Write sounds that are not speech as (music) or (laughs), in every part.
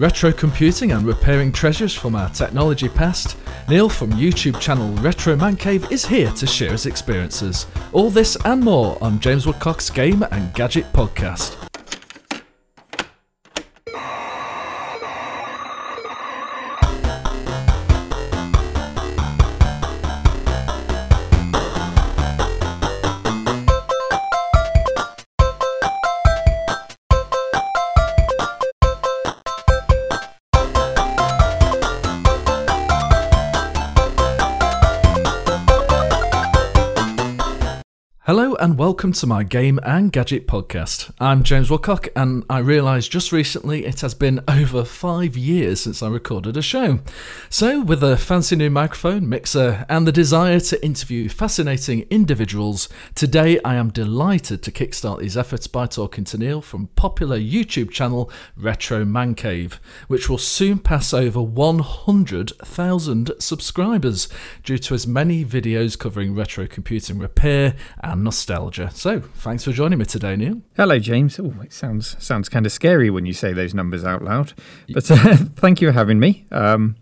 Retro computing and repairing treasures from our technology past, Neil from YouTube channel Retro Man Cave is here to share his experiences. All this and more on James Woodcock's Game and Gadget Podcast. Welcome to my Game and Gadget podcast. I'm James Woodcock, and I realised just recently it has been over five years since I recorded a show. So, with a fancy new microphone, mixer, and the desire to interview fascinating individuals, today I am delighted to kickstart these efforts by talking to Neil from popular YouTube channel Retro Man Cave, which will soon pass over 100,000 subscribers due to his many videos covering retro computing repair and nostalgia. So, thanks for joining me today, Neil. Hello, James. Oh, it sounds sounds kind of scary when you say those numbers out loud, but uh, (laughs) thank you for having me. Um,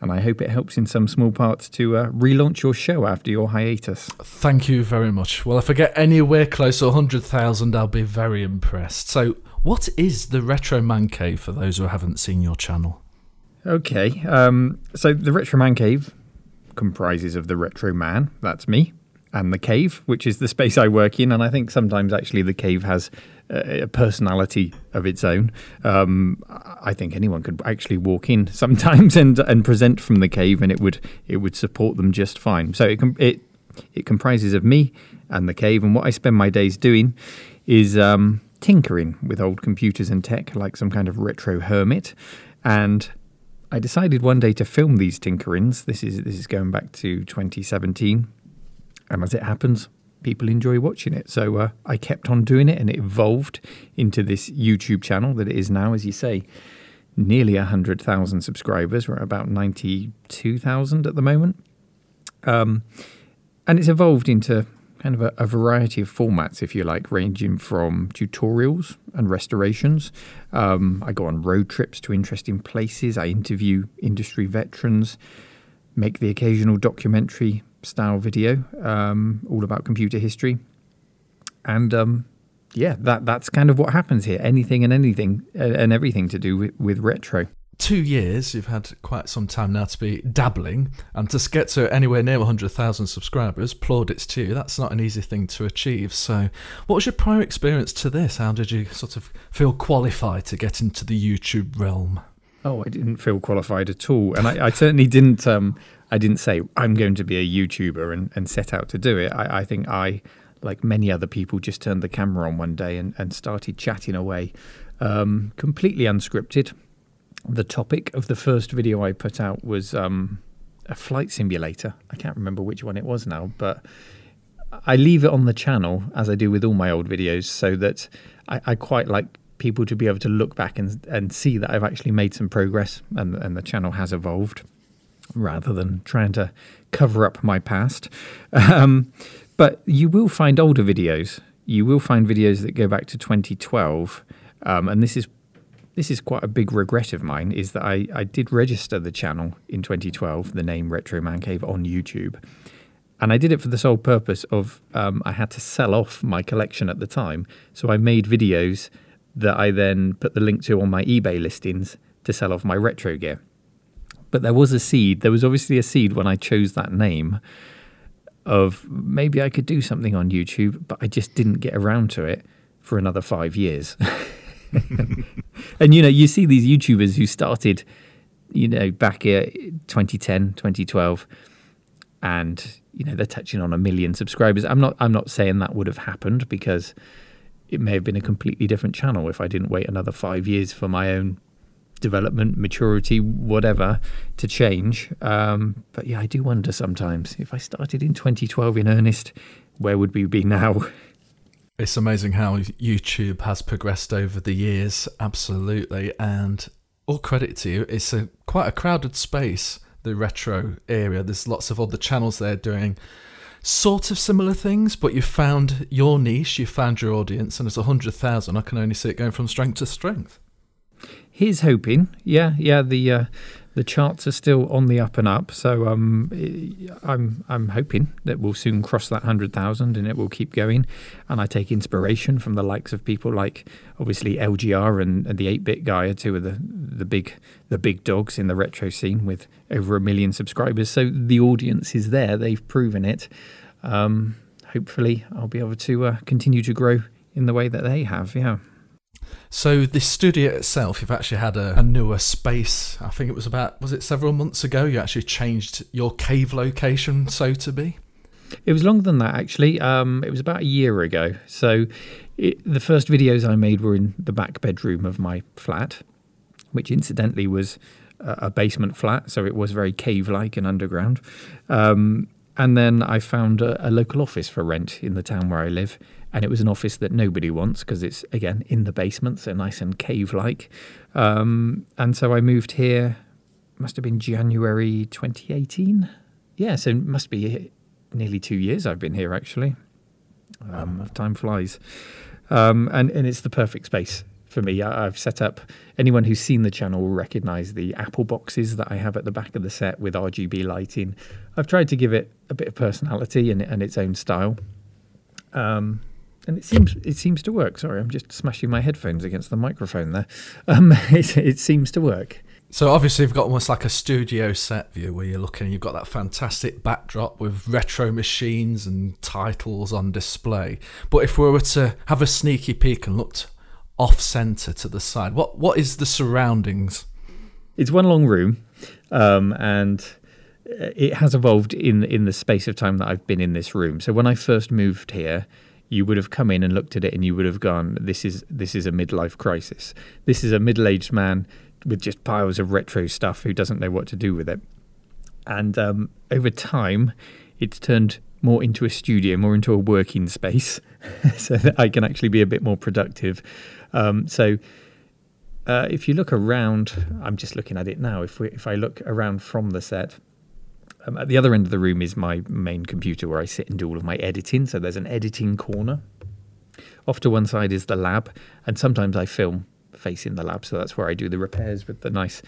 and I hope it helps in some small parts to uh, relaunch your show after your hiatus. Thank you very much. Well, if I get anywhere close to 100,000, I'll be very impressed. So, what is the Retro Man Cave for those who haven't seen your channel? Okay, um, so the Retro Man Cave comprises of the Retro Man, that's me, and the cave, which is the space I work in. And I think sometimes actually the cave has a personality of its own. Um, I think anyone could actually walk in (laughs) sometimes and and present from the cave, and it would it would support them just fine. So it it it comprises of me and the cave, and what I spend my days doing is um, tinkering with old computers and tech, like some kind of retro hermit, and. I decided one day to film these tinkerings. This is this is going back to 2017, and as it happens, people enjoy watching it. So uh, I kept on doing it and it evolved into this YouTube channel that it is now, as you say, nearly 100,000 subscribers. We're at about 92,000 at the moment. Um, and it's evolved into kind of a, a, variety of formats, if you like, ranging from tutorials and restorations. Um, I go on road trips to interesting places. I interview industry veterans, make the occasional documentary style video, um, all about computer history. And um, yeah, that that's kind of what happens here. Anything and anything and everything to do with, with retro. Two years, you've had quite some time now to be dabbling, and to get to anywhere near 100,000 subscribers, plaudits to you. That's not an easy thing to achieve. So, what was your prior experience to this? How did you sort of feel qualified to get into the YouTube realm? Oh, I didn't feel qualified at all, and I, I certainly didn't. Um, I didn't say I'm going to be a YouTuber and, and set out to do it. I, I, think I, like many other people, just turned the camera on one day and, and started chatting away, um, completely unscripted. The topic of the first video I put out was um, a flight simulator. I can't remember which one it was now, but I leave it on the channel as I do with all my old videos, so that I, I quite like people to be able to look back and, and see that I've actually made some progress and, and the channel has evolved rather than trying to cover up my past. Um, but you will find older videos. You will find videos that go back to 2012. Um, and this is this is quite a big regret of mine is that I, I did register the channel in 2012, the name Retro Man Cave on YouTube. And I did it for the sole purpose of um, I had to sell off my collection at the time. So I made videos that I then put the link to on my eBay listings to sell off my retro gear. But there was a seed, there was obviously a seed when I chose that name of maybe I could do something on YouTube, but I just didn't get around to it for another five years. (laughs) and you know, you see these YouTubers who started, you know, back in 2010, 2012, and you know they're touching on a million subscribers. I'm not, I'm not saying that would have happened because it may have been a completely different channel if I didn't wait another five years for my own development, maturity, whatever, to change. Um, but yeah, I do wonder sometimes if I started in 2012 in earnest, where would we be now? (laughs) It's amazing how YouTube has progressed over the years, absolutely. And all credit to you, it's a quite a crowded space, the retro area. There's lots of other channels there doing sort of similar things, but you found your niche, you found your audience, and it's 100,000. I can only see it going from strength to strength. Here's hoping. Yeah, yeah. The uh, the charts are still on the up and up. So um, I'm I'm hoping that we'll soon cross that hundred thousand and it will keep going. And I take inspiration from the likes of people like obviously LGR and, and the eight bit guy are two of the the big the big dogs in the retro scene with over a million subscribers. So the audience is there. They've proven it. Um, hopefully, I'll be able to uh, continue to grow in the way that they have. Yeah. So the studio itself, you've actually had a, a, newer space. I think it was about was it several months ago? You actually changed your cave location, so to be. It was longer than that actually. Um, it was about a year ago. So it, the first videos I made were in the back bedroom of my flat, which incidentally was a, a basement flat, so it was very cave-like and underground. Um, and then I found a, a local office for rent in the town where I live and it was an office that nobody wants because it's again in the basement, so nice and cave-like. Um, and so I moved here. Must have been January 2018. Yeah, so it must be nearly two years I've been here actually. Um, time flies, um, and and it's the perfect space for me. I, I've set up. Anyone who's seen the channel will recognise the Apple boxes that I have at the back of the set with RGB lighting. I've tried to give it a bit of personality and, and its own style. Um, and it seems it seems to work. Sorry, I'm just smashing my headphones against the microphone there. Um, (laughs) it, it seems to work. So obviously you've got almost like a studio set view where you're looking. You've got that fantastic backdrop with retro machines and titles on display. But if we were to have a sneaky peek and looked off centre to the side, what what is the surroundings? It's one long room, um, and it has evolved in in the space of time that I've been in this room. So when I first moved here, you would have come in and looked at it and you would have gone, "This is this is a midlife crisis. This is a middle-aged man with just piles of retro stuff who doesn't know what to do with it." And um, over time, it's turned more into a studio, more into a working space, (laughs) so that I can actually be a bit more productive. Um, so. Uh, if you look around, I'm just looking at it now. If we, if I look around from the set, um, at the other end of the room is my main computer where I sit and do all of my editing. So there's an editing corner. Off to one side is the lab, and sometimes I film facing the lab. So that's where I do the repairs with the nice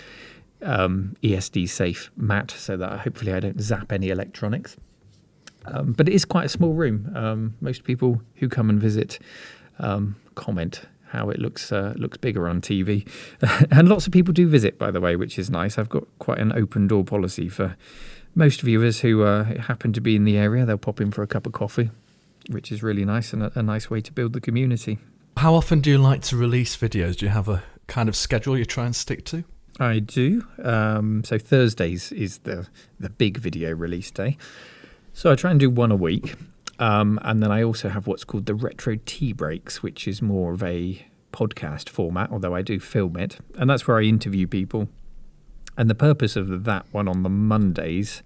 um, ESD safe mat so that hopefully I don't zap any electronics. Um, but it is quite a small room. Um, most people who come and visit um, comment how it looks uh, looks bigger on TV, (laughs) and lots of people do visit, by the way, which is nice. I've got quite an open door policy for most viewers who uh, happen to be in the area, they'll pop in for a cup of coffee, which is really nice and a, a nice way to build the community. How often do you like to release videos? Do you have a kind of schedule you try and stick to? I do. Um, so Thursdays is the the big video release day. So I try and do one a week, um, and then I also have what's called the retro tea breaks, which is more of a podcast format, although I do film it, and that's where I interview people and the purpose of that one on the Mondays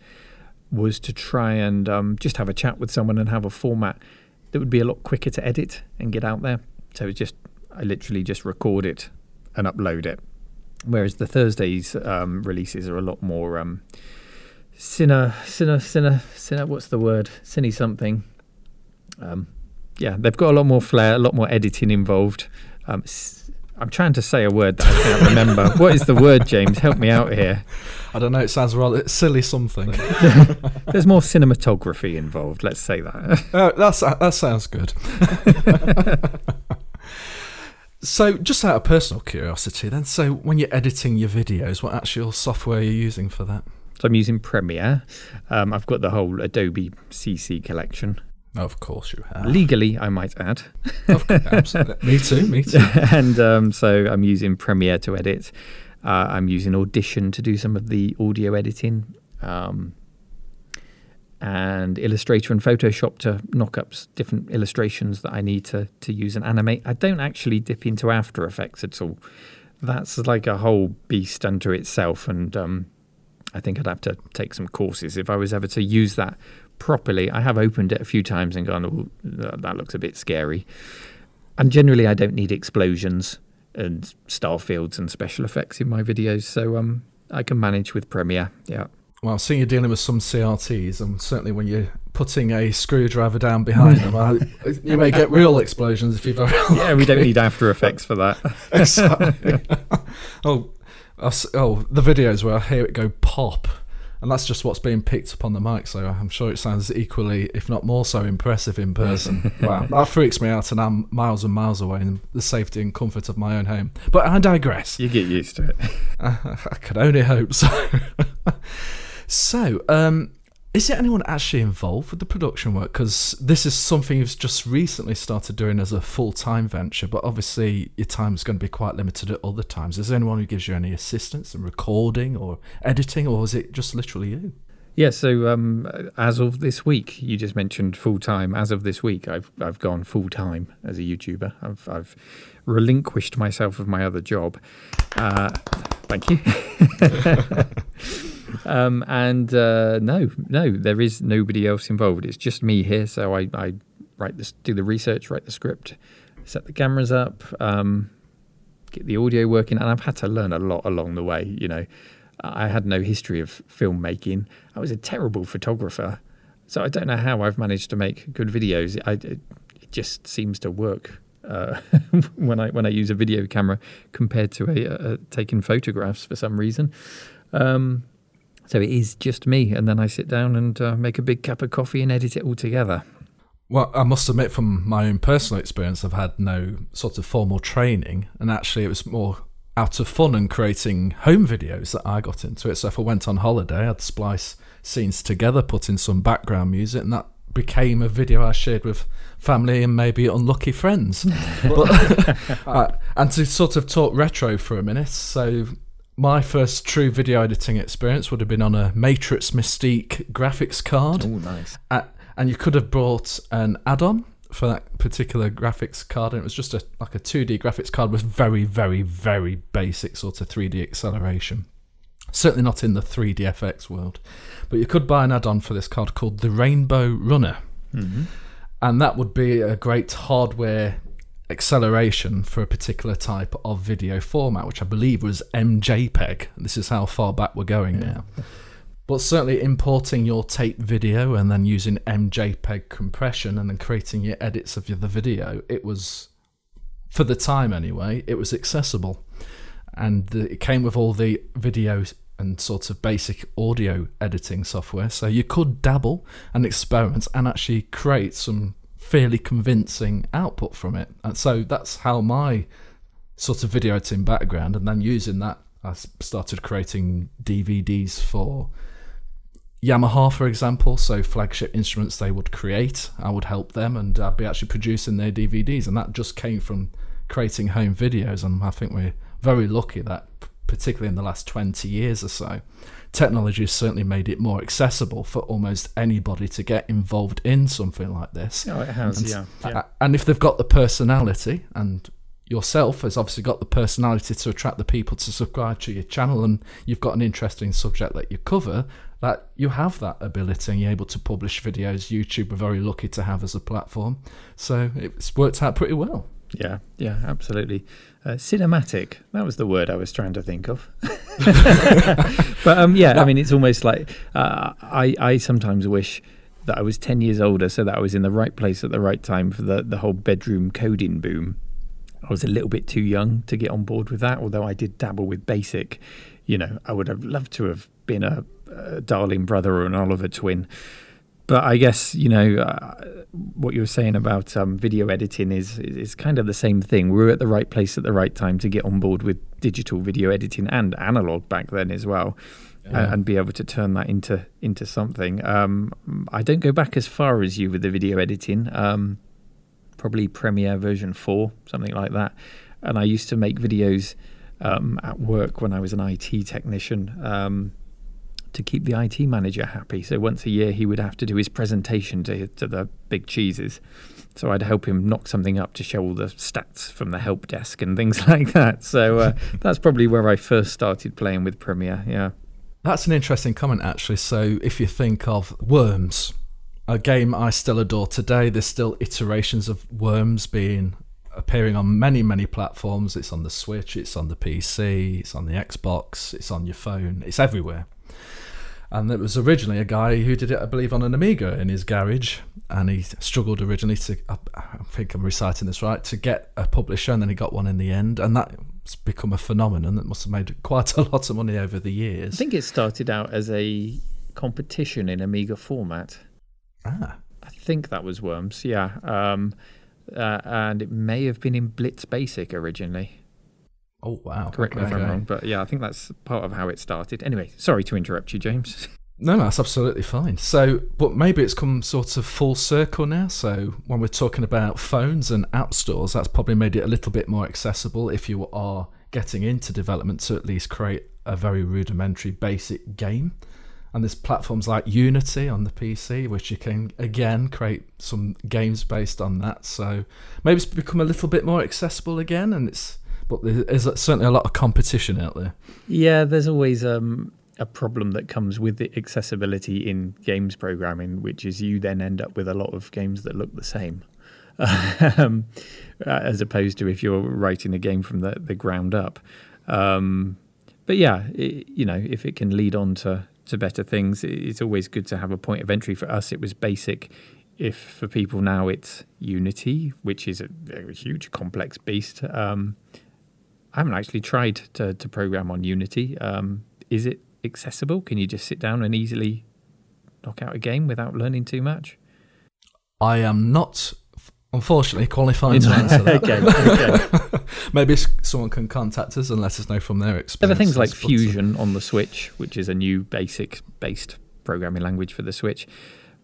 was to try and um, just have a chat with someone and have a format that would be a lot quicker to edit and get out there. So it's just, I literally just record it and upload it. Whereas the Thursdays um, releases are a lot more um, sinner, sinner, sinner. What's the word? Cinny something. Um, yeah, they've got a lot more flair, a lot more editing involved. Um, I'm trying to say a word that I can't remember. what is the word, James? Help me out here. I don't know. It sounds rather silly something. (laughs) There's more cinematography involved. Let's say that. Uh, (laughs) that's that sounds good. (laughs) so, just out of personal curiosity, then, so when you're editing your videos, what actual software are you using for that? So I'm using Premiere. Um, I've got the whole Adobe CC collection. Of course you have. Legally, I might add. Of course, (laughs) absolutely. me too, me too. and um, so I'm using Premiere to edit. Uh, I'm using Audition to do some of the audio editing. Um, and Illustrator and Photoshop to knock up different illustrations that I need to, to use and animate. I don't actually dip into After Effects at all. That's like a whole beast unto itself. And um, I think I'd have to take some courses if I was ever to use that properly. I have opened it a few times and gone, oh, that looks a bit scary. And generally, I don't need explosions and star fields and special effects in my videos, so um, I can manage with Premiere. Yeah. well, seeing you're dealing with some CRTs, and certainly when you're putting a screwdriver down behind them, I, you may get real explosions if you've ever. (laughs) yeah, we don't need After Effects for that. (laughs) exactly. (laughs) oh, oh, the videos where I hear it go pop, and that's just what's being picked up on the mic. So I'm sure it sounds equally, if not more so, impressive in person. (laughs) wow, that freaks me out, and I'm miles and miles away in the safety and comfort of my own home. But I digress. You get used to it. I, (laughs) I could only hope so. (laughs) So, um, is there anyone actually involved with the production work? Because this is something you've just recently started doing as a full time venture, but obviously your time is going to be quite limited at other times. Is there anyone who gives you any assistance in recording or editing, or is it just literally you? Yeah, so um, as of this week, you just mentioned full time. As of this week, I've I've gone full time as a YouTuber. I've I've relinquished myself of my other job. Uh, thank you. (laughs) um, and uh, no, no, there is nobody else involved. It's just me here. So I, I write this, do the research, write the script, set the cameras up, um, get the audio working, and I've had to learn a lot along the way. You know, I had no history of filmmaking. I was a terrible photographer, so I don't know how I've managed to make good videos. I, it just seems to work. Uh, (laughs) when I when I use a video camera compared to a, a taking photographs for some reason, um, so it is just me, and then I sit down and uh, make a big cup of coffee and edit it all together. Well, I must admit, from my own personal experience, I've had no sort of formal training, and actually, it was more out of fun and creating home videos that I got into it. So if I went on holiday, I'd splice scenes together, put in some background music, and that became a video I shared with family and maybe unlucky friends. (laughs) but, (laughs) uh, and to sort of talk retro for a minute, so my first true video editing experience would have been on a Matrox Mystique graphics card. Oh, nice. Uh, and you could have brought an add-on for that particular graphics card, and it was just a like a 2D graphics card with very, very, very basic sort of 3D acceleration. Certainly not in the 3DFX world, but you could buy an add-on for this card called the Rainbow Runner, mm-hmm. and that would be a great hardware acceleration for a particular type of video format, which I believe was MJPEG. This is how far back we're going yeah. now. But certainly importing your tape video and then using MJPEG compression and then creating your edits of the video, it was, for the time anyway, it was accessible. And the, it came with all the video and sort of basic audio editing software. So you could dabble and experiment and actually create some fairly convincing output from it. And so that's how my sort of video editing background, and then using that, I started creating DVDs for Yamaha, for example. So flagship instruments they would create, I would help them, and I'd be actually producing their DVDs, and that just came from creating home videos. And I think we're very lucky that, particularly in the last twenty years or so, technology has certainly made it more accessible for almost anybody to get involved in something like this. Oh, it has, and, yeah. yeah. And if they've got the personality, and yourself has obviously got the personality to attract the people to subscribe to your channel, and you've got an interesting subject that you cover, that you have that ability and you're able to publish videos. YouTube are very lucky to have as a platform. So it's worked out pretty well. Yeah, yeah, absolutely. Uh, cinematic. That was the word I was trying to think of. (laughs) but um, yeah, I mean, it's almost like uh, I I sometimes wish that I was ten years older, so that I was in the right place at the right time for the the whole bedroom coding boom. I was a little bit too young to get on board with that, although I did dabble with basic. You know, I would have loved to have been a, a Darling brother or an Oliver twin but I guess you know uh, what you were saying about um, video editing is is kind of the same thing. We were at the right place at the right time to get on board with digital video editing and analog back then as well, yeah. and, and, be able to turn that into into something. Um, I don't go back as far as you with the video editing. Um, probably Premiere version four, something like that. And I used to make videos um, at work when I was an IT technician um, to keep the IT manager happy. So once a year, he would have to do his presentation to, to the big cheeses. So I'd help him knock something up to show all the stats from the help desk and things (laughs) like that. So uh, (laughs) that's probably where I first started playing with Premiere. Yeah. That's an interesting comment, actually. So if you think of Worms, a game I still adore today, there's still iterations of Worms being appearing on many, many platforms. It's on the Switch, it's on the PC, it's on the Xbox, it's on your phone, it's everywhere. And it was originally a guy who did it, I believe, on an Amiga in his garage. And he struggled originally to, I think I'm reciting this right, to get a publisher, and then he got one in the end. And that's become a phenomenon that must have made quite a lot of money over the years. I think it started out as a competition in Amiga Format. Ah. I think that was Worms, yeah. Um, uh, and it may have been in Blitz Basic originally. Oh wow! Correct me if I'm wrong, but yeah, I think that's part of how it started. Anyway, sorry to interrupt you, James. (laughs) No, no, that's absolutely fine. So, but maybe it's come sort of full circle now. So, when we're talking about phones and app stores, that's probably made it a little bit more accessible if you are getting into development to at least create a very rudimentary, basic game. And there's platforms like Unity on the PC, which you can again create some games based on that. So maybe it's become a little bit more accessible again, and it's but there's certainly a lot of competition out there. Yeah, there's always um, a problem that comes with the accessibility in games programming, which is you then end up with a lot of games that look the same. (laughs) um, as opposed to if you're writing a game from the, the ground up. Um, but yeah, it, you know, if it can lead on to, to better things, it's always good to have a point of entry. For us, it was basic. If for people now it's Unity, which is a, a huge complex beast, um, I haven't actually tried to, to program on Unity. Um, is it accessible? Can you just sit down and easily knock out a game without learning too much? I am not, unfortunately, qualified to answer that. (laughs) okay, okay. (laughs) Maybe someone can contact us and let us know from their experience. There are things like Fusion on the Switch, which is a new basic based programming language for the Switch.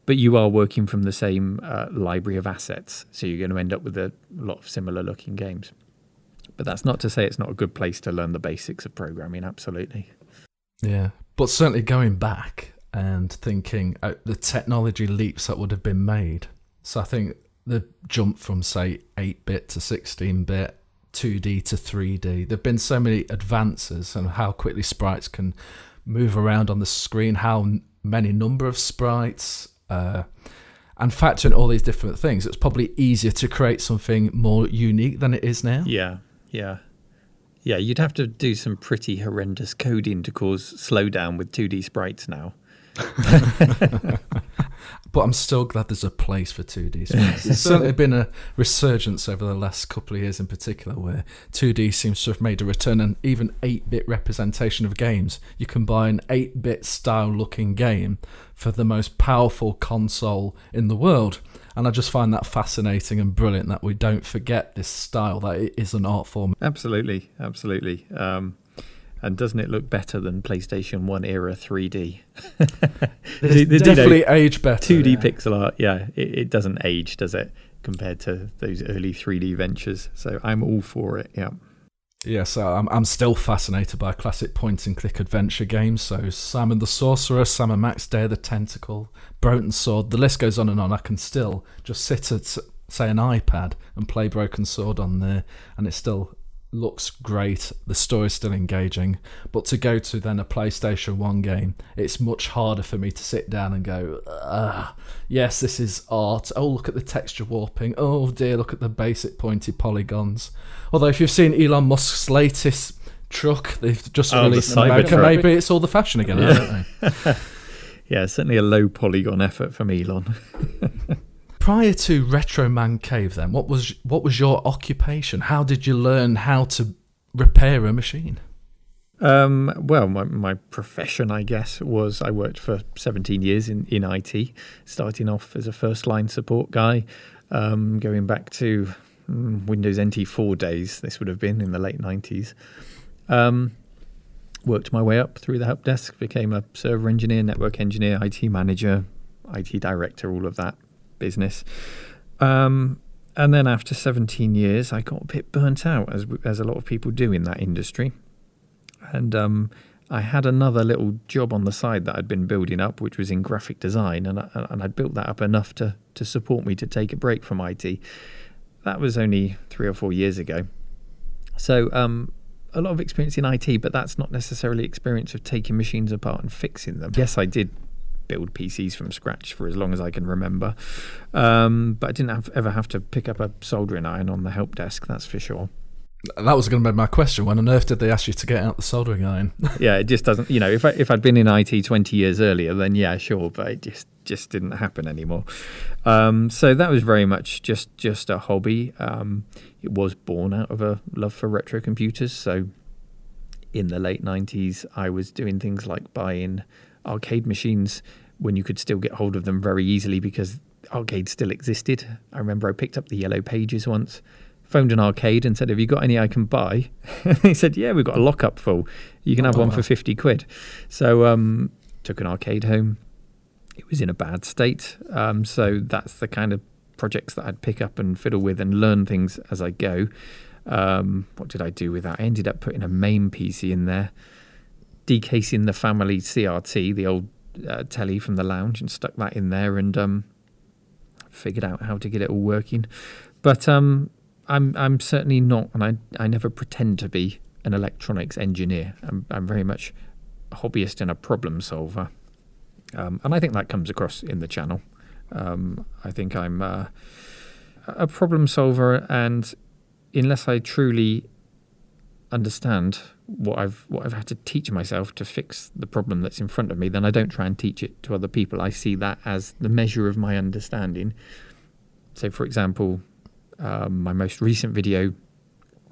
But you are working from the same uh, library of assets, so you're going to end up with a lot of similar looking games. But that's not to say it's not a good place to learn the basics of programming, absolutely. Yeah, but certainly going back and thinking uh, the technology leaps that would have been made. So I think the jump from, say, 8 bit to 16 bit, 2D to 3D, there have been so many advances and how quickly sprites can move around on the screen, how many number of sprites. Uh, and factor in all these different things, it's probably easier to create something more unique than it is now. Yeah, yeah. Yeah, you'd have to do some pretty horrendous coding to cause slowdown with 2D sprites now. (laughs) but I'm still glad there's a place for 2D sprites. There's certainly been a resurgence over the last couple of years in particular where 2D seems to have made a return and even 8 bit representation of games. You can buy an 8 bit style looking game for the most powerful console in the world. And I just find that fascinating and brilliant that we don't forget this style, that it is an art form. Absolutely, absolutely. Um, and doesn't it look better than PlayStation 1 era 3D? (laughs) it definitely you know, age better. 2D yeah. pixel art, yeah, it, it doesn't age, does it, compared to those early 3D ventures? So I'm all for it, yeah. Yeah, so I'm, I'm still fascinated by classic point and click adventure games. So Simon the Sorcerer, Sam and Max Day the Tentacle, Broken Sword, the list goes on and on. I can still just sit at, say, an iPad and play Broken Sword on there, and it's still looks great, the story's still engaging, but to go to then a PlayStation 1 game, it's much harder for me to sit down and go, ah, yes, this is art. Oh, look at the texture warping. Oh dear, look at the basic pointy polygons. Although, if you've seen Elon Musk's latest truck, they've just oh, released the in America, maybe it's all the fashion again, yeah. (laughs) yeah, certainly a low polygon effort from Elon. (laughs) prior to Retro Man Cave, then what was what was your occupation? How did you learn how to repair a machine? Um, well, my, my profession, I guess, was I worked for 17 years in, in IT, starting off as a first line support guy, um, going back to mm, Windows NT 4 days, this would have been in the late 90s. Um, worked my way up through the help desk, became a server engineer, network engineer, IT manager, IT director, all of that business. Um, and then after 17 years, I got a bit burnt out, as as a lot of people do in that industry. And um, I had another little job on the side that I'd been building up, which was in graphic design, and I, and I'd built that up enough to to support me to take a break from IT. That was only three or four years ago. So um, a lot of experience in IT, but that's not necessarily experience of taking machines apart and fixing them. Yes, I did build PCs from scratch for as long as I can remember. Um, but I didn't have, ever have to pick up a soldering iron on the help desk, that's for sure. That was going to be my question. When on earth did they ask you to get out the soldering iron? (laughs) yeah, it just doesn't. You know, if I, if I'd been in IT twenty years earlier, then yeah, sure, but it just just didn't happen anymore. Um, so that was very much just just a hobby. Um, it was born out of a love for retro computers. So in the late nineties, I was doing things like buying arcade machines when you could still get hold of them very easily because arcades still existed. I remember I picked up the yellow pages once phoned an arcade and said, "Have you got any I can buy?" and (laughs) they said, "Yeah, we've got a lockup full. You can have oh, one wow. for fifty quid." So um, took an arcade home. It was in a bad state, um, so that's the kind of projects that I'd pick up and fiddle with and learn things as I go. Um, what did I do with that? I ended up putting a main PC in there, decasing the family CRT, the old uh, telly from the lounge, and stuck that in there and um, figured out how to get it all working. But um, I'm I'm certainly not, and I I never pretend to be an electronics engineer. I'm I'm very much a hobbyist and a problem solver, um, and I think that comes across in the channel. Um, I think I'm uh, a problem solver, and unless I truly understand what I've what I've had to teach myself to fix the problem that's in front of me, then I don't try and teach it to other people. I see that as the measure of my understanding. So, for example, um, my most recent video,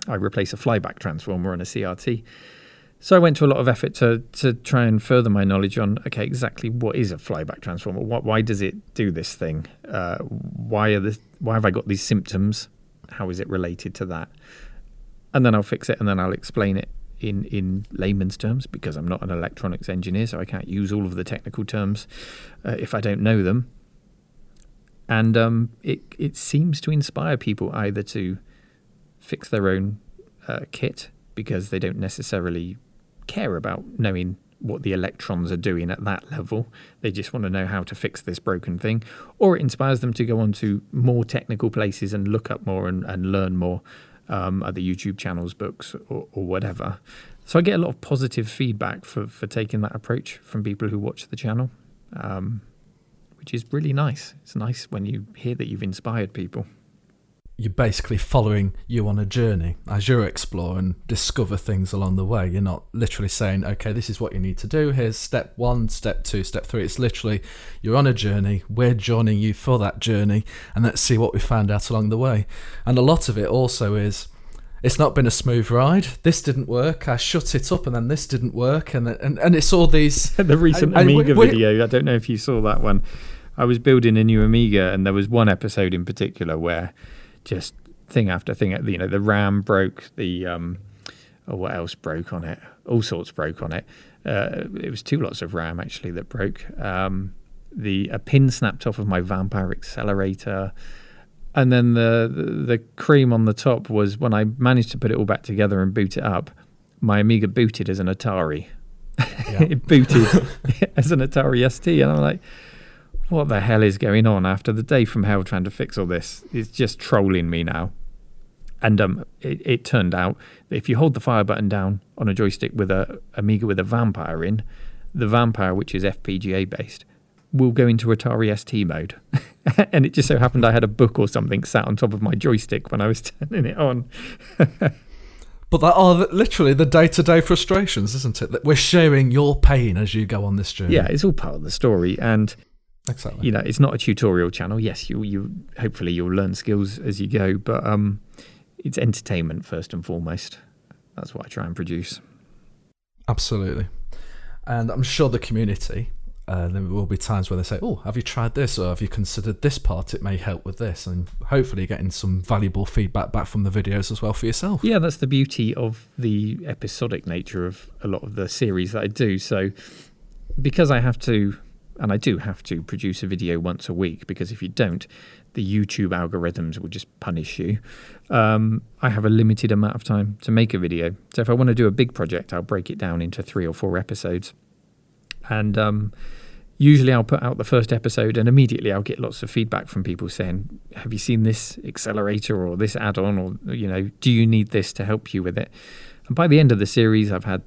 I replace a flyback transformer on a CRT. So I went to a lot of effort to to try and further my knowledge on okay exactly what is a flyback transformer, what why does it do this thing, uh, why are this why have I got these symptoms, how is it related to that, and then I'll fix it and then I'll explain it in in layman's terms because I'm not an electronics engineer, so I can't use all of the technical terms uh, if I don't know them. And um, it it seems to inspire people either to fix their own uh, kit because they don't necessarily care about knowing what the electrons are doing at that level. They just want to know how to fix this broken thing, or it inspires them to go on to more technical places and look up more and, and learn more, um, other YouTube channels, books, or, or whatever. So I get a lot of positive feedback for, for taking that approach from people who watch the channel. Um, which is really nice. It's nice when you hear that you've inspired people. You're basically following you on a journey as you explore and discover things along the way. You're not literally saying, okay, this is what you need to do. Here's step one, step two, step three. It's literally you're on a journey. We're joining you for that journey, and let's see what we found out along the way. And a lot of it also is it's not been a smooth ride. This didn't work. I shut it up, and then this didn't work, and and, and it's all these. (laughs) the recent and, Amiga and we, video. I don't know if you saw that one. I was building a new Amiga, and there was one episode in particular where just thing after thing, you know, the RAM broke, the um, oh, what else broke on it? All sorts broke on it. Uh, it was two lots of RAM actually that broke. Um, the a pin snapped off of my Vampire accelerator, and then the, the the cream on the top was when I managed to put it all back together and boot it up. My Amiga booted as an Atari. Yeah. (laughs) it booted (laughs) as an Atari ST, and I'm like, what the hell is going on after the day from hell trying to fix all this? It's just trolling me now. And um, it, it, turned out that if you hold the fire button down on a joystick with a Amiga with a vampire in, the vampire, which is FPGA based, will go into Atari ST mode. (laughs) and it just so happened I had a book or something sat on top of my joystick when I was (laughs) turning it on. (laughs) But that are literally the day to day frustrations, isn't it? That we're sharing your pain as you go on this journey. Yeah, it's all part of the story. And Exactly. You know, it's not a tutorial channel. Yes, you you hopefully you'll learn skills as you go, but um, it's entertainment first and foremost. That's what I try and produce. Absolutely, and I'm sure the community. Uh, there will be times where they say, "Oh, have you tried this, or have you considered this part? It may help with this," and hopefully getting some valuable feedback back from the videos as well for yourself. Yeah, that's the beauty of the episodic nature of a lot of the series that I do. So, because I have to and I do have to produce a video once a week because if you don't, the YouTube algorithms will just punish you. Um, I have a limited amount of time to make a video. So if I want to do a big project, I'll break it down into three or four episodes. And um, usually I'll put out the first episode and immediately I'll get lots of feedback from people saying, Have you seen this accelerator or this add on? Or, you know, do you need this to help you with it? And by the end of the series, I've had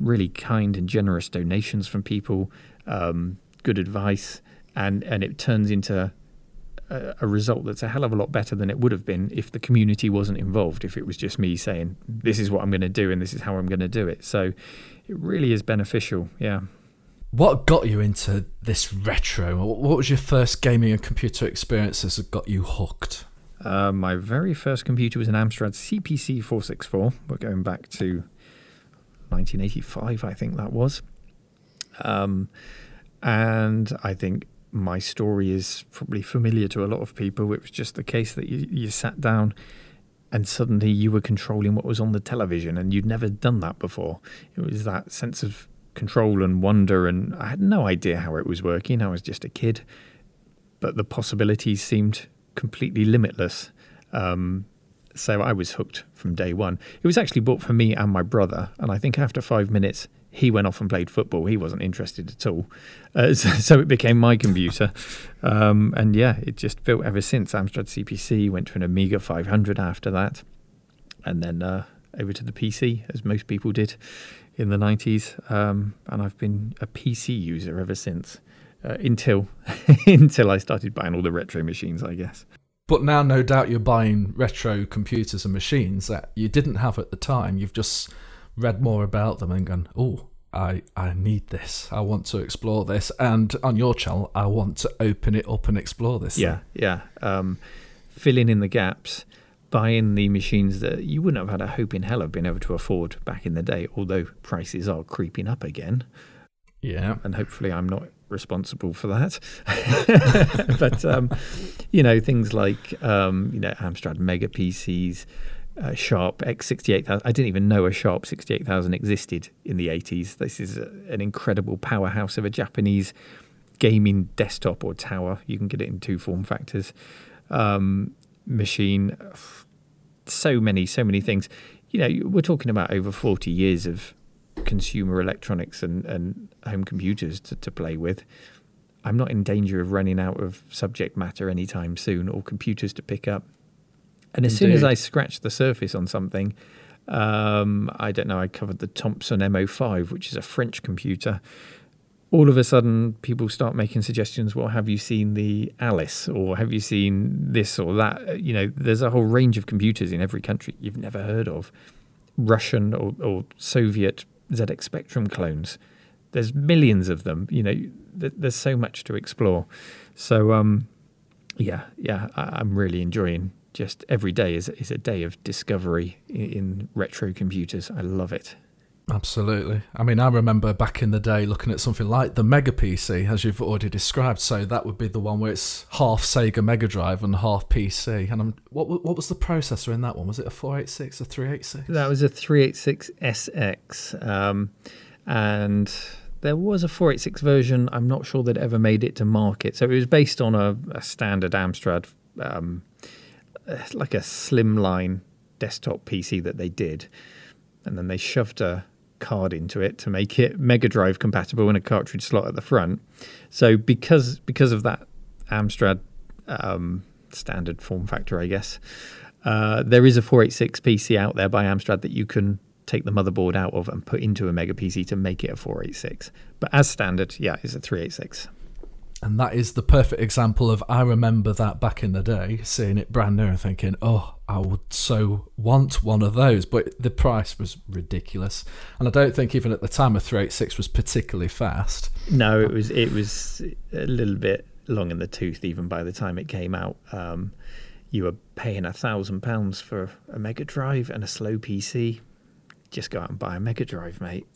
really kind and generous donations from people. Um, good advice, and and it turns into a, a result that's a hell of a lot better than it would have been if the community wasn't involved. If it was just me saying, "This is what I'm going to do and this is how I'm going to do it," so it really is beneficial. Yeah. What got you into this retro? What was your first gaming and computer experiences that got you hooked? Uh, my very first computer was an Amstrad CPC 464. We're going back to 1985, I think that was. Um, and I think my story is probably familiar to a lot of people. It was just the case that you, you sat down and suddenly you were controlling what was on the television and you'd never done that before. It was that sense of control and wonder, and I had no idea how it was working. I was just a kid, but the possibilities seemed completely limitless. Um, so I was hooked from day one. It was actually bought for me and my brother, and I think after five minutes, he went off and played football. He wasn't interested at all. Uh, (laughs) so, it became my computer. Um, and yeah, it just built ever since. Amstrad CPC, went to an Amiga 500 after that. And then uh, over to the PC, as most people did in the 90s. Um, and I've been a PC user ever since. Uh, until (laughs) until I started buying all the retro machines, I guess. But now, no doubt, you're buying retro computers and machines that you didn't have at the time. You've just read more about them and gone, oh, I, I need this. I want to explore this. And on your channel, I want to open it up and explore this. Yeah, thing. yeah. Um, filling in the gaps, buying the machines that you wouldn't have had a hope in hell of being able to afford back in the day, although prices are creeping up again. Yeah. And hopefully I'm not responsible for that. (laughs) but, um, you know, things like, um, you know, Amstrad Mega PCs, uh, Sharp X68000. I didn't even know a Sharp 68000 existed in the 80s. This is a, an incredible powerhouse of a Japanese gaming desktop or tower. You can get it in two form factors. Um, machine, so many, so many things. You know, we're talking about over 40 years of consumer electronics and, and home computers to, to play with. I'm not in danger of running out of subject matter anytime soon or computers to pick up. And as Indeed. soon as I scratch the surface on something, um, I don't know, I covered the Thomson MO5, which is a French computer. All of a sudden, people start making suggestions. Well, have you seen the Alice, or have you seen this or that? You know, there's a whole range of computers in every country you've never heard of, Russian or, or Soviet ZX Spectrum clones. There's millions of them. You know, th- there's so much to explore. So, um, yeah, yeah, I- I'm really enjoying just every day is is a day of discovery in, in, retro computers. I love it. Absolutely. I mean, I remember back in the day looking at something like the Mega PC, as you've already described. So that would be the one where it's half Sega Mega Drive and half PC. And I'm, what what was the processor in that one? Was it a 486 or 386? That was a 386 SX. Um, and there was a 486 version. I'm not sure that ever made it to market. So it was based on a, a standard Amstrad um, like a slimline desktop PC that they did, and then they shoved a card into it to make it Mega Drive compatible and a cartridge slot at the front. So because because of that Amstrad um, standard form factor, I guess, uh, there is a 486 PC out there by Amstrad that you can take the motherboard out of and put into a Mega PC to make it a 486. But as standard, yeah, it's a 386. And that is the perfect example of I remember that back in the day, seeing it brand new and thinking, oh, I would so want one of those. But the price was ridiculous. And I don't think even at the time a 386 was particularly fast. No, it was it was a little bit long in the tooth even by the time it came out. Um, you were paying a thousand pounds for a Mega Drive and a slow PC just go out and buy a Mega Drive, mate.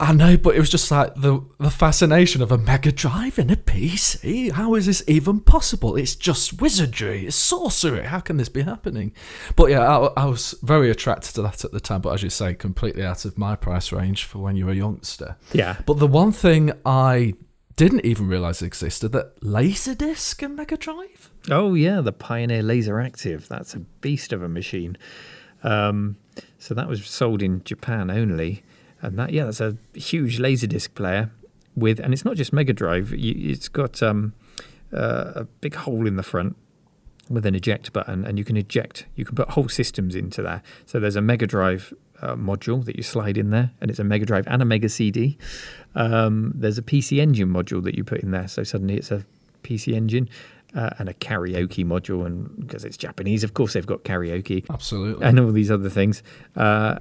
I know, but it was just like the the fascination of a Mega Drive in a PC. How is this even possible? It's just wizardry, it's sorcery. How can this be happening? But yeah, I, I was very attracted to that at the time. But as you say, completely out of my price range for when you were a youngster. Yeah. But the one thing I didn't even realize existed that Laserdisc and Mega Drive. Oh yeah, the Pioneer Laseractive. That's a beast of a machine. Um, so that was sold in Japan only, and that yeah, that's a huge laserdisc player with, and it's not just Mega Drive. It's got um, uh, a big hole in the front with an eject button, and you can eject. You can put whole systems into there. So there's a Mega Drive uh, module that you slide in there, and it's a Mega Drive and a Mega CD. Um, there's a PC Engine module that you put in there, so suddenly it's a PC Engine, uh, and a karaoke module. And because it's Japanese, of course, they've got karaoke Absolutely. and all these other things. Uh,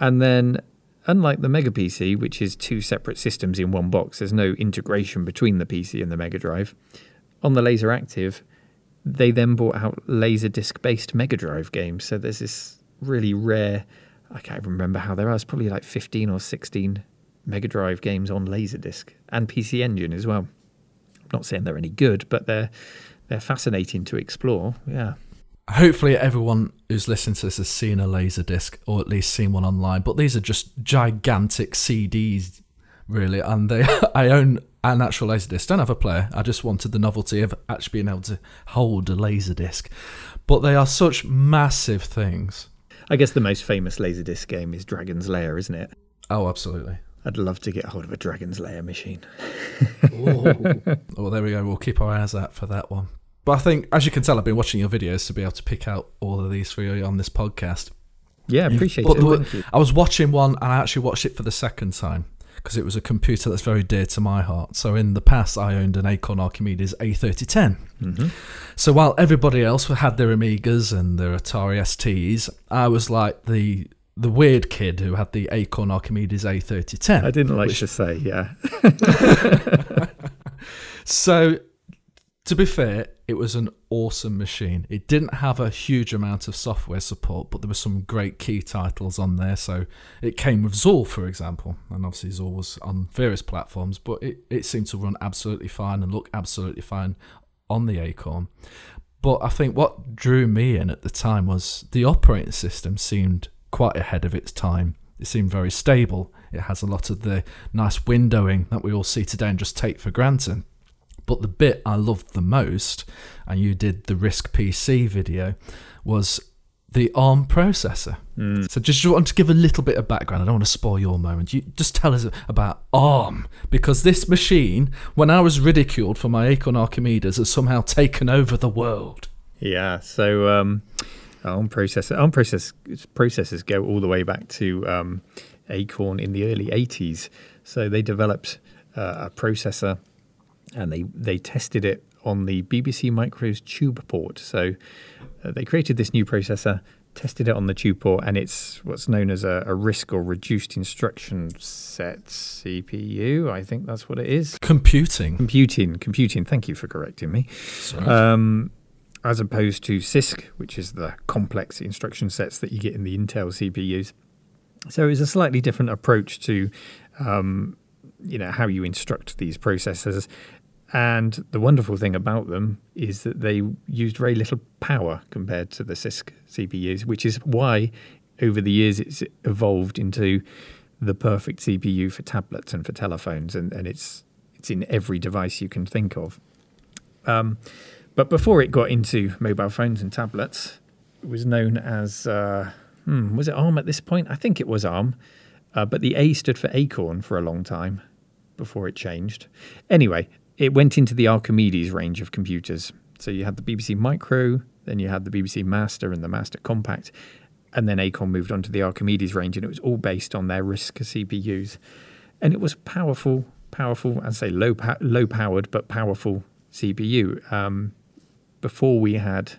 and then, unlike the Mega PC, which is two separate systems in one box, there's no integration between the PC and the Mega Drive. On the Laser Active, they then brought out Laserdisc based Mega Drive games. So there's this really rare, I can't even remember how there are, it's probably like 15 or 16 Mega Drive games on Laserdisc and PC Engine as well. I'm not saying they're any good, but they're they're fascinating to explore. Yeah. Hopefully, everyone who's listening to this has seen a laser disc or at least seen one online. But these are just gigantic CDs, really. And they, (laughs) I own an actual laser disc. Don't have a player. I just wanted the novelty of actually being able to hold a laser disc. But they are such massive things. I guess the most famous laser disc game is Dragon's Lair, isn't it? Oh, absolutely. I'd love to get hold of a Dragon's Lair machine. (laughs) Oh, there we go. We'll keep our eyes out for that one. But I think, as you can tell, I've been watching your videos to be able to pick out all of these for you on this podcast. Yeah, appreciate but it. I was watching one and I actually watched it for the second time because it was a computer that's very dear to my heart. So in the past, I owned an Acorn Archimedes A3010. hmm So while everybody else had their Amigas and their Atari STs, I was like the the weird kid who had the Acorn Archimedes A3010. I didn't like which- to say, yeah. (laughs) (laughs) So, to be fair, it was an awesome machine. It didn't have a huge amount of software support, but there were some great key titles on there. So, it came with Zool, for example, and obviously Zool was on various platforms, but it, it seemed to run absolutely fine and look absolutely fine on the Acorn. But I think what drew me in at the time was the operating system seemed quite ahead of its time. It seemed very stable. It has a lot of the nice windowing that we all see today and just take for granted. But the bit I loved the most, and you did the Risc PC video, was the ARM processor. Mm. So just want to give a little bit of background. I don't want to spoil your moment. You just tell us about ARM because this machine, when I was ridiculed for my Acorn Archimedes, has somehow taken over the world. Yeah, so um, ARM processor, ARM process, processors go all the way back to um, Acorn in the early 80s. So they developed uh, a processor and they, they tested it on the BBC Micro's tube port. So uh, they created this new processor, tested it on the tube port, and it's what's known as a, a RISC or reduced instruction set CPU. I think that's what it is. Computing. Computing, computing. Thank you for correcting me um, as opposed to CISC, which is the complex instruction sets that you get in the Intel CPUs. So it's a slightly different approach to, um, you know, how you instruct these processors. And the wonderful thing about them is that they used very little power compared to the CISC CPUs, which is why over the years it's evolved into the perfect CPU for tablets and for telephones, and, and it's it's in every device you can think of. Um, but before it got into mobile phones and tablets, it was known as uh, hmm, was it ARM at this point? I think it was ARM, uh, but the A stood for Acorn for a long time before it changed. Anyway, it went into the Archimedes range of computers. So you had the BBC Micro, then you had the BBC Master and the Master Compact, and then Acorn moved on to the Archimedes range, and it was all based on their RISC CPUs, and it was powerful, powerful, I'd say low, low powered, but powerful CPU. Um, before we had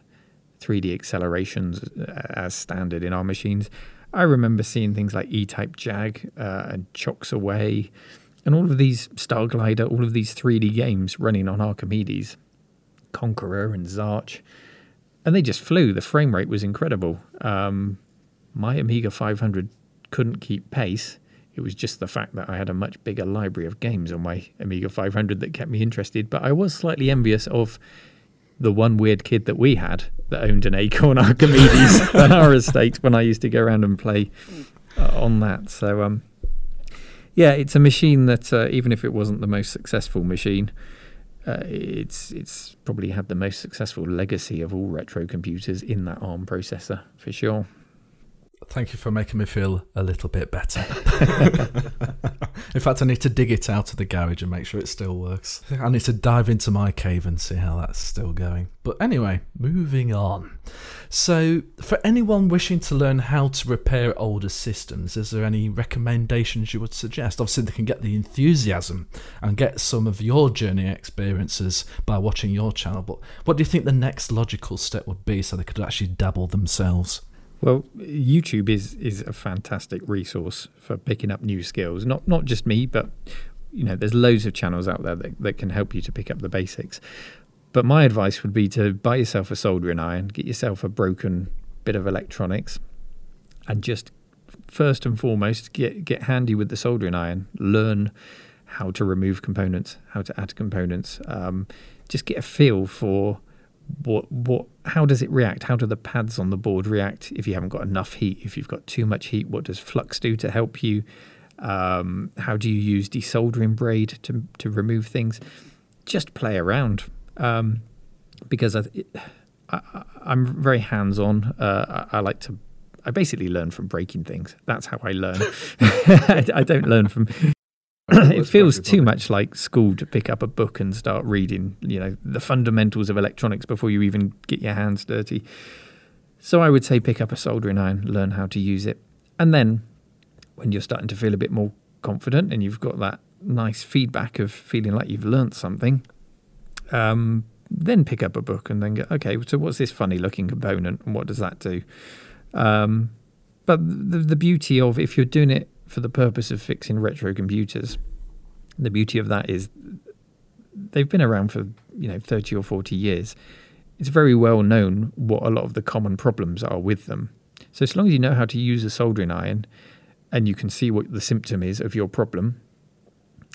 3D accelerations uh, as standard in our machines, I remember seeing things like E-Type Jag uh, and Chocks Away, and all of these Starglider, all of these 3D games running on Archimedes, Conqueror and Zarch, and they just flew. The frame rate was incredible. Um, my Amiga 500 couldn't keep pace. It was just the fact that I had a much bigger library of games on my Amiga 500 that kept me interested. But I was slightly envious of the one weird kid that we had that owned an Acorn (laughs) Archimedes (laughs) on our estate when I used to go around and play uh, on that. So, um, yeah, it's a machine that uh, even if it wasn't the most successful machine, uh, it's it's probably had the most successful legacy of all retro computers in that ARM processor for sure. Thank you for making me feel a little bit better. (laughs) In fact, I need to dig it out of the garage and make sure it still works. I need to dive into my cave and see how that's still going. But anyway, moving on. So, for anyone wishing to learn how to repair older systems, is there any recommendations you would suggest? Obviously, they can get the enthusiasm and get some of your journey experiences by watching your channel. But what do you think the next logical step would be so they could actually dabble themselves? Well, YouTube is is a fantastic resource for picking up new skills. Not not just me, but you know, there's loads of channels out there that, that can help you to pick up the basics. But my advice would be to buy yourself a soldering iron, get yourself a broken bit of electronics, and just first and foremost get get handy with the soldering iron. Learn how to remove components, how to add components. Um, just get a feel for what what how does it react? How do the pads on the board react if you haven't got enough heat? If you've got too much heat what does flux do to help you? Um, how do you use desoldering braid to to remove things? Just play around um, because I, am very hands on uh, I, I like to I basically learn from breaking things. That's how I learn. (laughs) I don't learn from (clears throat) it feels too much like school to pick up a book and start reading, you know, the fundamentals of electronics before you even get your hands dirty. So I would say pick up a soldering iron, learn how to use it. And then when you're starting to feel a bit more confident and you've got that nice feedback of feeling like you've learnt something, um, then pick up a book and then go, okay, so what's this funny looking component and what does that do? Um, but the, the beauty of if you're doing it for the purpose of fixing retro computers. The beauty of that is they've been around for you know 30 or 40 years. It's very well known what a lot of the common problems are with them. So as long as you know how to use a soldering iron and you can see what the symptom is of your problem,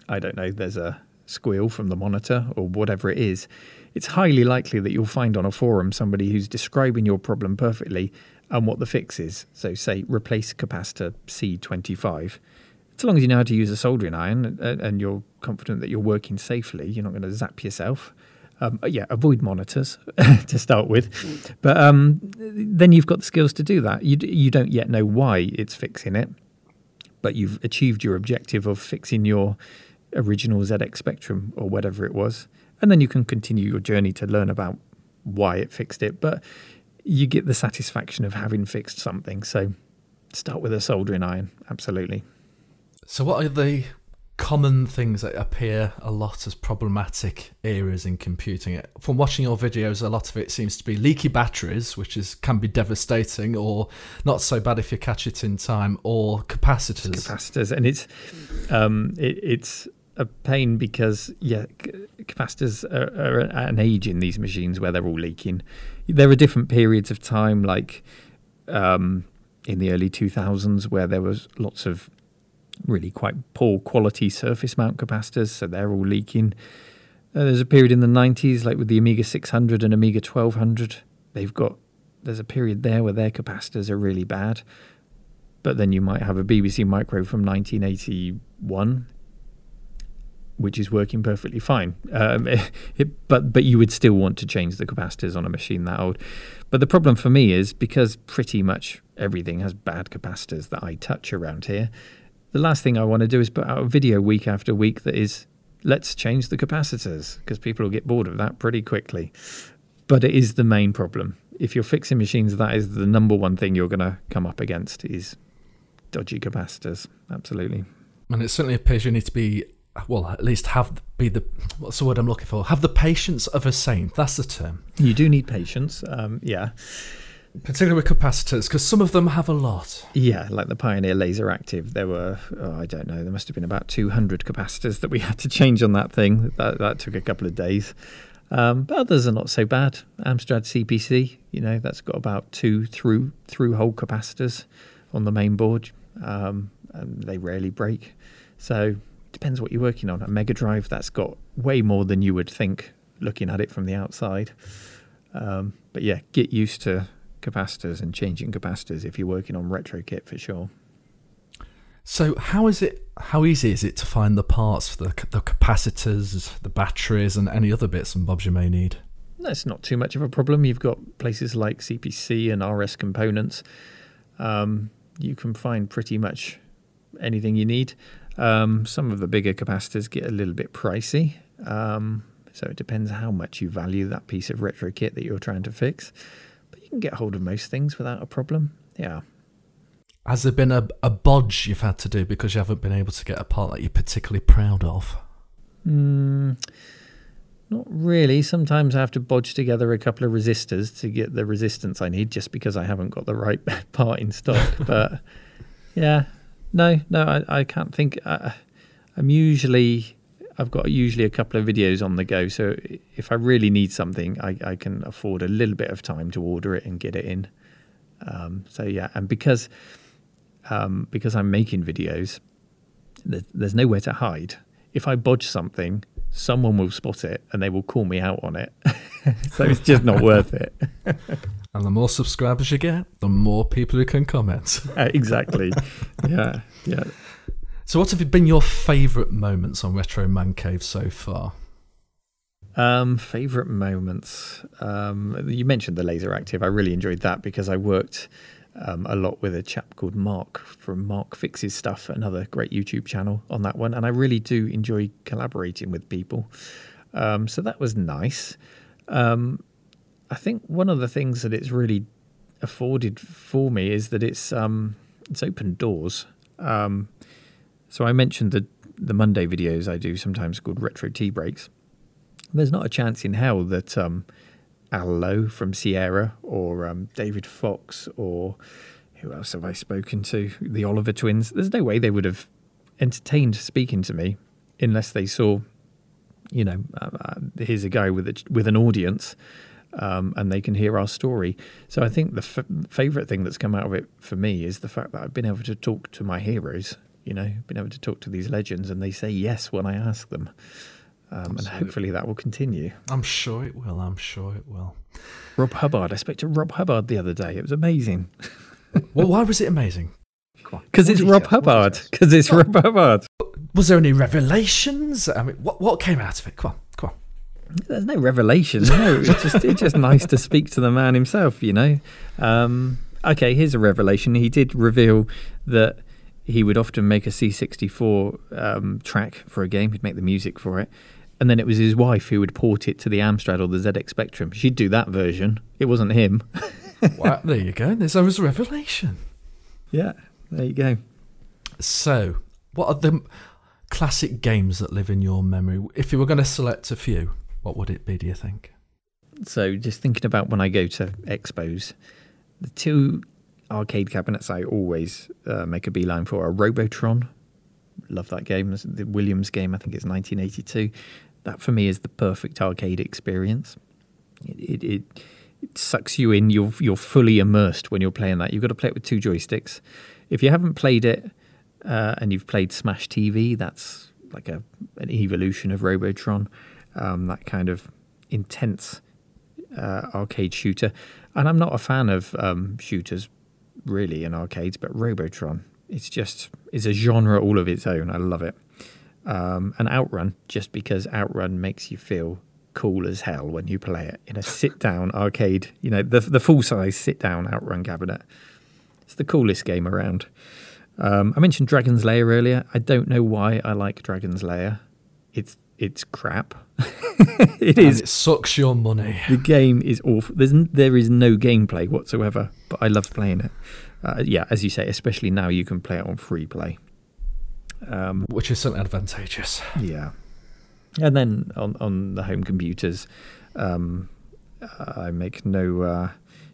I don't know, there's a squeal from the monitor or whatever it is, it's highly likely that you'll find on a forum somebody who's describing your problem perfectly and what the fix is. So, say replace capacitor C25. As long as you know how to use a soldering iron and you're confident that you're working safely, you're not going to zap yourself. Um, yeah, avoid monitors (laughs) to start with, but um, then you've got the skills to do that. You you don't yet know why it's fixing it, but you've achieved your objective of fixing your original ZX Spectrum or whatever it was, and then you can continue your journey to learn about why it fixed it. But you get the satisfaction of having fixed something. So start with a soldering iron, absolutely. So, what are the common things that appear a lot as problematic areas in computing? From watching your videos, a lot of it seems to be leaky batteries, which is can be devastating, or not so bad if you catch it in time, or capacitors. Capacitors, and it's um, it, it's a pain because yeah, capacitors are, are, at an age in these machines where they're all leaking. There are different periods of time, like um, in the early 2000s, where there was lots of really quite poor quality surface mount capacitors, so they're all leaking. Uh, there's a period in the 90s, like with the Amiga 600 and Amiga 1200. They've got there's a period there where their capacitors are really bad. But then you might have a BBC Micro from 1981 which is working perfectly fine. Um, (laughs) it, but but you would still want to change the capacitors on a machine that old. But the problem for me is because pretty much everything has bad capacitors that I touch around here. The last thing I want to do is put out a video week after week that is let's change the capacitors because people will get bored of that pretty quickly. But it is the main problem. If you're fixing machines, that is the number one thing you're going to come up against is dodgy capacitors. Absolutely. And it certainly appears you need to be well, at least have be the what's the word I'm looking for? Have the patience of a saint. That's the term. You do need patience. Um, yeah. Particularly with capacitors, because some of them have a lot. Yeah, like the Pioneer LaserActive, there were oh, I don't know, there must have been about 200 capacitors that we had to change on that thing. That that took a couple of days. Um, but others are not so bad. Amstrad CPC, you know, that's got about two through through hole capacitors on the main board. Um, and they rarely break. So depends what you're working on. A Mega Drive that's got way more than you would think looking at it from the outside. Um, but yeah, get used to capacitors and changing capacitors if you're working on retro kit for sure. So how is it? How easy is it to find the parts for the, the capacitors, the batteries, and any other bits and bobs you may need? That's not too much of a problem. You've got places like CPC and RS Components. um, you can find pretty much anything you need. Um, some of the bigger capacitors get a little bit pricey, um, so it depends how much you value that piece of retro kit that you're trying to fix. But you can get hold of most things without a problem. Yeah. Has there been a, a bodge you've had to do because you haven't been able to get a part that you're particularly proud of? Mm, not really. Sometimes I have to bodge together a couple of resistors to get the resistance I need just because I haven't got the right (laughs) part in stock. (laughs) but yeah, no, no, I, I can't think. Uh, I'm usually, I've got usually a couple of videos on the go. So if I really need something, I, I can afford a little bit of time to order it and get it in. Um, so yeah, and because um, because I'm making videos, there's nowhere to hide. If I bodge something, someone will spot it and they will call me out on it. (laughs) so it's just not worth it. (laughs) and the more subscribers you get, the more people who can comment. (laughs) Uh, exactly. yeah. Yeah. So, what have been your favourite moments on Retro Man Cave so far? Um, favorite moments. Um, you mentioned the LaserActive. I really enjoyed that because I worked um, a lot with a chap called Mark from Mark Fixes Stuff, another great YouTube channel on that one. And I really do enjoy collaborating with people. Um, so that was nice. Um, I think one of the things that it's really afforded for me is that it's um, it's opened doors. Um, so I mentioned the the Monday videos I do sometimes called retro tea breaks. There's not a chance in hell that um, Al Lowe from Sierra or um, David Fox or who else have I spoken to? The Oliver twins. There's no way they would have entertained speaking to me unless they saw, you know, uh, uh, here's a guy with a, with an audience. Um, and they can hear our story. So I think the f- favorite thing that's come out of it for me is the fact that I've been able to talk to my heroes. You know, been able to talk to these legends, and they say yes when I ask them. Um, and hopefully that will continue. I'm sure it will. I'm sure it will. Rob Hubbard. I spoke to Rob Hubbard the other day. It was amazing. (laughs) well, why was it amazing? Because it's Rob Hubbard. Because it's? Rob Hubbard. Was there any revelations? I mean, what what came out of it? Come on, come on. There's no revelation. No, it's just it's just (laughs) nice to speak to the man himself. You know. Um, okay, here's a revelation. He did reveal that he would often make a C64 um, track for a game. He'd make the music for it, and then it was his wife who would port it to the Amstrad or the ZX Spectrum. She'd do that version. It wasn't him. (laughs) wow, there you go. There's always a revelation. Yeah, there you go. So, what are the classic games that live in your memory? If you were going to select a few, what would it be, do you think? So, just thinking about when I go to expos, the two arcade cabinets I always uh, make a beeline for are Robotron love that game. The Williams game, I think it's 1982. That for me is the perfect arcade experience. It, it, it, it sucks you in. You're you're fully immersed when you're playing that. You've got to play it with two joysticks. If you haven't played it uh, and you've played Smash TV, that's like a an evolution of Robotron. Um, that kind of intense uh, arcade shooter. And I'm not a fan of um, shooters really in arcades, but Robotron it's just it's a genre all of its own. I love it. Um, and Outrun, just because Outrun makes you feel cool as hell when you play it in a sit down arcade. You know, the the full size sit down Outrun cabinet. It's the coolest game around. Um, I mentioned Dragon's Lair earlier. I don't know why I like Dragon's Lair. It's it's crap. (laughs) it is. It sucks your money. The game is awful. There's there is no gameplay whatsoever, but I love playing it uh, yeah, as you say, especially now you can play it on free play, um, which is certainly advantageous. Yeah, and then on on the home computers, um, I make no uh,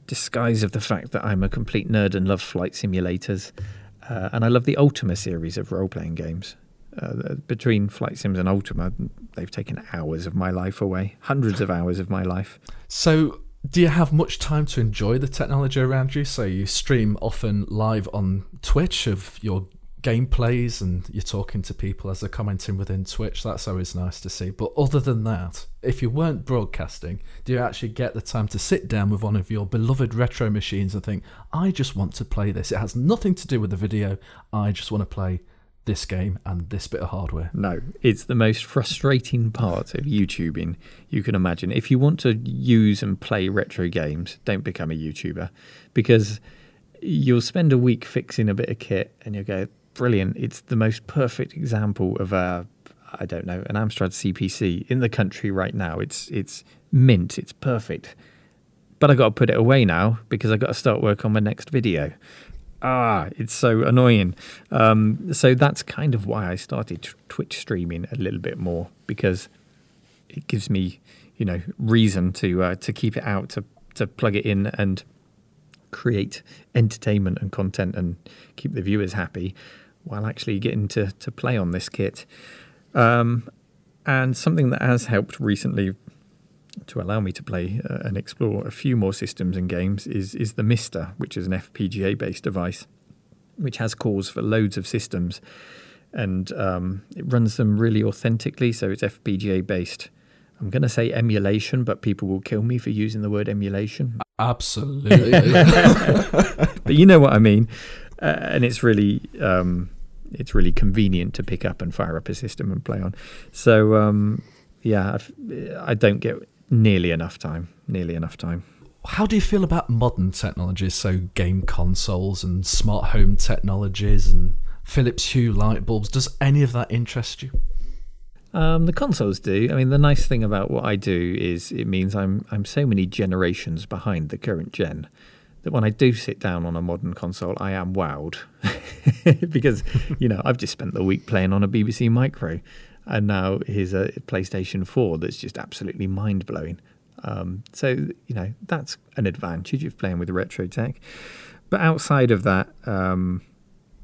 disguise of the fact that I'm a complete nerd and love flight simulators, uh, and I love the Ultima series of role playing games. Uh, between Flight Sims and Ultima, they've taken hours of my life away, hundreds of hours of my life. So, do you have much time to enjoy the technology around you? So you stream often live on Twitch of your gameplays and you're talking to people as they're commenting within Twitch. That's always nice to see. But other than that, if you weren't broadcasting, do you actually get the time to sit down with one of your beloved retro machines and think, I just want to play this? It has nothing to do with the video. I just want to play this game and this bit of hardware. No, it's the most frustrating part of YouTubing you can imagine. If you want to use and play retro games, don't become a YouTuber because you'll spend a week fixing a bit of kit and you'll go, brilliant. It's the most perfect example of a, I don't know, an Amstrad CPC in the country right now. It's it's mint. It's perfect. But I got to put it away now because I got to start work on my next video. Ah, it's so annoying. Um, so that's kind of why I started Twitch streaming a little bit more because it gives me, you know, reason to uh, to keep it out to to plug it in and create entertainment and content and keep the viewers happy while actually getting to, to play on this kit. Um, and something that has helped recently to allow me to play uh, and explore a few more systems and games is, is the MiSTer, which is an FPGA based device, which has cores for loads of systems. And um, it runs them really authentically, so it's FPGA based. I'm going to say emulation, but people will kill me for using the word emulation. Absolutely. (laughs) but you know what I mean. Uh, and it's really um, it's really convenient to pick up and fire up a system and play on. So um, yeah, I've, I do not get nearly enough time. Nearly enough time. How do you feel about modern technologies, so game consoles and smart home technologies and Philips Hue light bulbs? Does any of that interest you? Um, the consoles do. I mean, the nice thing about what I do is it means I'm I'm so many generations behind the current gen that when I do sit down on a modern console, I am wowed (laughs) because you know I've just spent the week playing on a BBC Micro, and now here's a PlayStation Four that's just absolutely mind blowing. Um, so you know that's an advantage of playing with retro tech. But outside of that, um,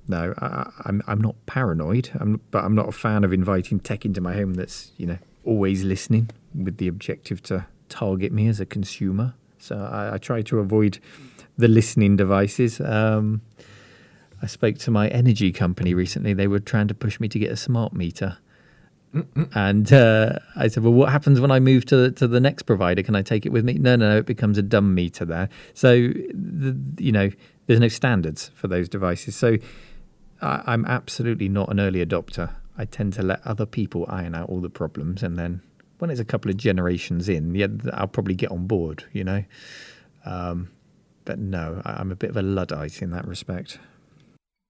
no, I, am I'm, I'm not paranoid. I'm, but I'm not a fan of inviting tech into my home that's you know always listening with the objective to target me as a consumer. So I, I try to avoid the listening devices. Um, I spoke to my energy company recently. They were trying to push me to get a smart meter. And uh, I said, "Well, what happens when I move to to the next provider? Can I take it with me?" No, no, no. It becomes a dumb meter there. So, the, you know, there's no standards for those devices. So, I, am absolutely not an early adopter. I tend to let other people iron out all the problems, and then when it's a couple of generations in, yeah, I'll probably get on board. You know, um, but no, I'm a bit of a luddite in that respect.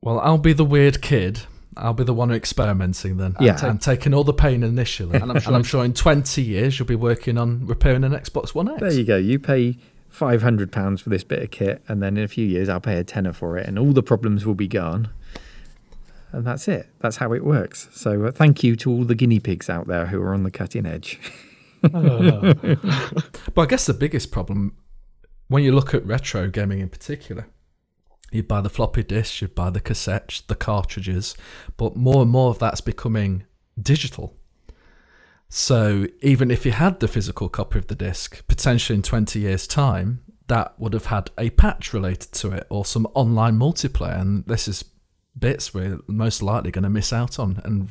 Well, I'll be the weird kid. I'll be the one experimenting then. Yeah. I'm taking all the pain initially. and, I'm sure, and I'm sure in 20 years you'll be working on repairing an Xbox One X. There you go. You pay £500 for this bit of kit, and then in a few years I'll pay a tenner for it, and all the problems will be gone and that's it. That's how it works. So uh, thank you to all the guinea pigs out there who are on the cutting edge. (laughs) but I guess the biggest problem when you look at retro gaming in particular, you buy the floppy disks, you buy the cassettes, the cartridges, but more and more of that's becoming digital. So even if you had the physical copy of the disc, potentially in 20 years' time, that would have had a patch related to it or some online multiplayer. And this is bits we're most likely going to miss out on and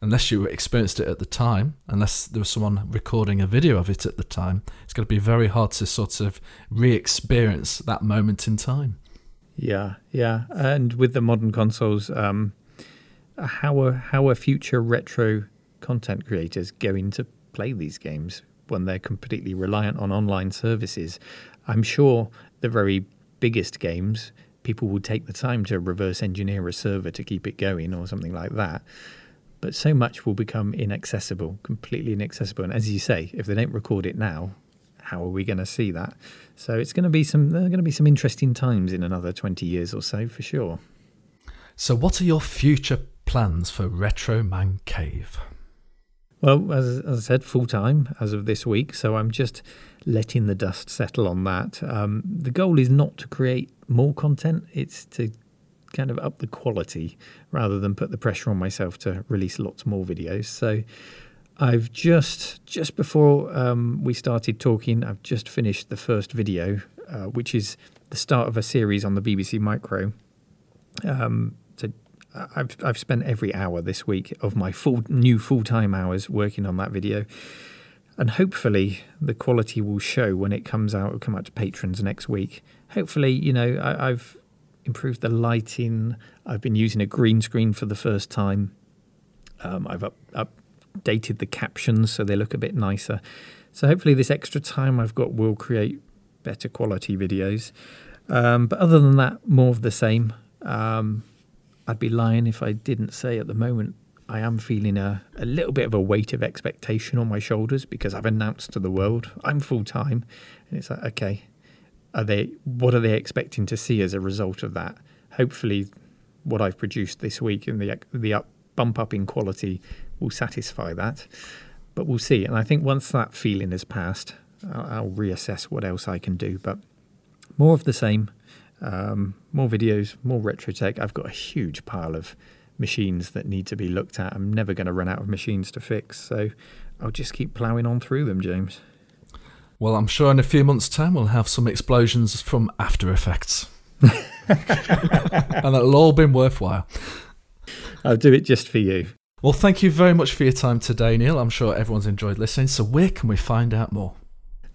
unless you experienced it at the time unless there was someone recording a video of it at the time it's going to be very hard to sort of re-experience that moment in time yeah yeah and with the modern consoles um, how are how are future retro content creators going to play these games when they're completely reliant on online services i'm sure the very biggest games people would take the time to reverse engineer a server to keep it going or something like that. But so much will become inaccessible, completely inaccessible. And as you say, if they don't record it now, how are we going to see that? So it's going to be some there are going to be some interesting times in another 20 years or so for sure. So what are your future plans for Retro Man Cave? Well, as, as I said, full time as of this week. So I'm just letting the dust settle on that. Um, the goal is not to create more content, it's to kind of up the quality rather than put the pressure on myself to release lots more videos. So I've just, just before um, we started talking, I've just finished the first video, uh, which is the start of a series on the BBC Micro. Um, so I've I've spent every hour this week of my full new full time hours working on that video and hopefully the quality will show when it comes out. It'll come out to patrons next week. Hopefully, you know, I, have improved the lighting. I've been using a green screen for the first time. Um, I've up, up, updated the captions so they look a bit nicer. So hopefully, this extra time I've got will create better quality videos. Um, but other than that, more of the same. Um, I'd be lying if I didn't say at the moment I am feeling a, a little bit of a weight of expectation on my shoulders because I've announced to the world I'm full time, and it's like, okay, are they? What are they expecting to see as a result of that? Hopefully, what I've produced this week and the the up, bump up in quality will satisfy that, but we'll see. And I think once that feeling has passed, I'll, I'll reassess what else I can do. But more of the same, um, more videos, more retro tech. I've got a huge pile of machines that need to be looked at. I'm never going to run out of machines to fix, so I'll just keep ploughing on through them, James. Well, I'm sure in a few months' time we'll have some explosions from After Effects. (laughs) and it'll all been worthwhile. I'll do it just for you. Well, thank you very much for your time today, Neil. I'm sure everyone's enjoyed listening. So, where can we find out more?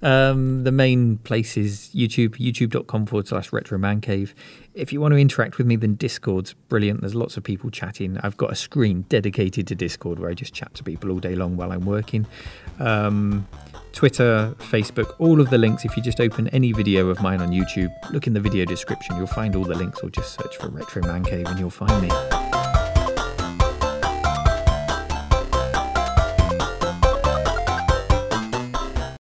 Um, the main place is YouTube, youtube.com forward slash retro man cave. If you want to interact with me, then Discord's brilliant. There's lots of people chatting. I've got a screen dedicated to Discord where I just chat to people all day long while I'm working. Um, Twitter, Facebook, all of the links. If you just open any video of mine on YouTube, look in the video description, you'll find all the links, or just search for Retro Man Cave and you'll find me.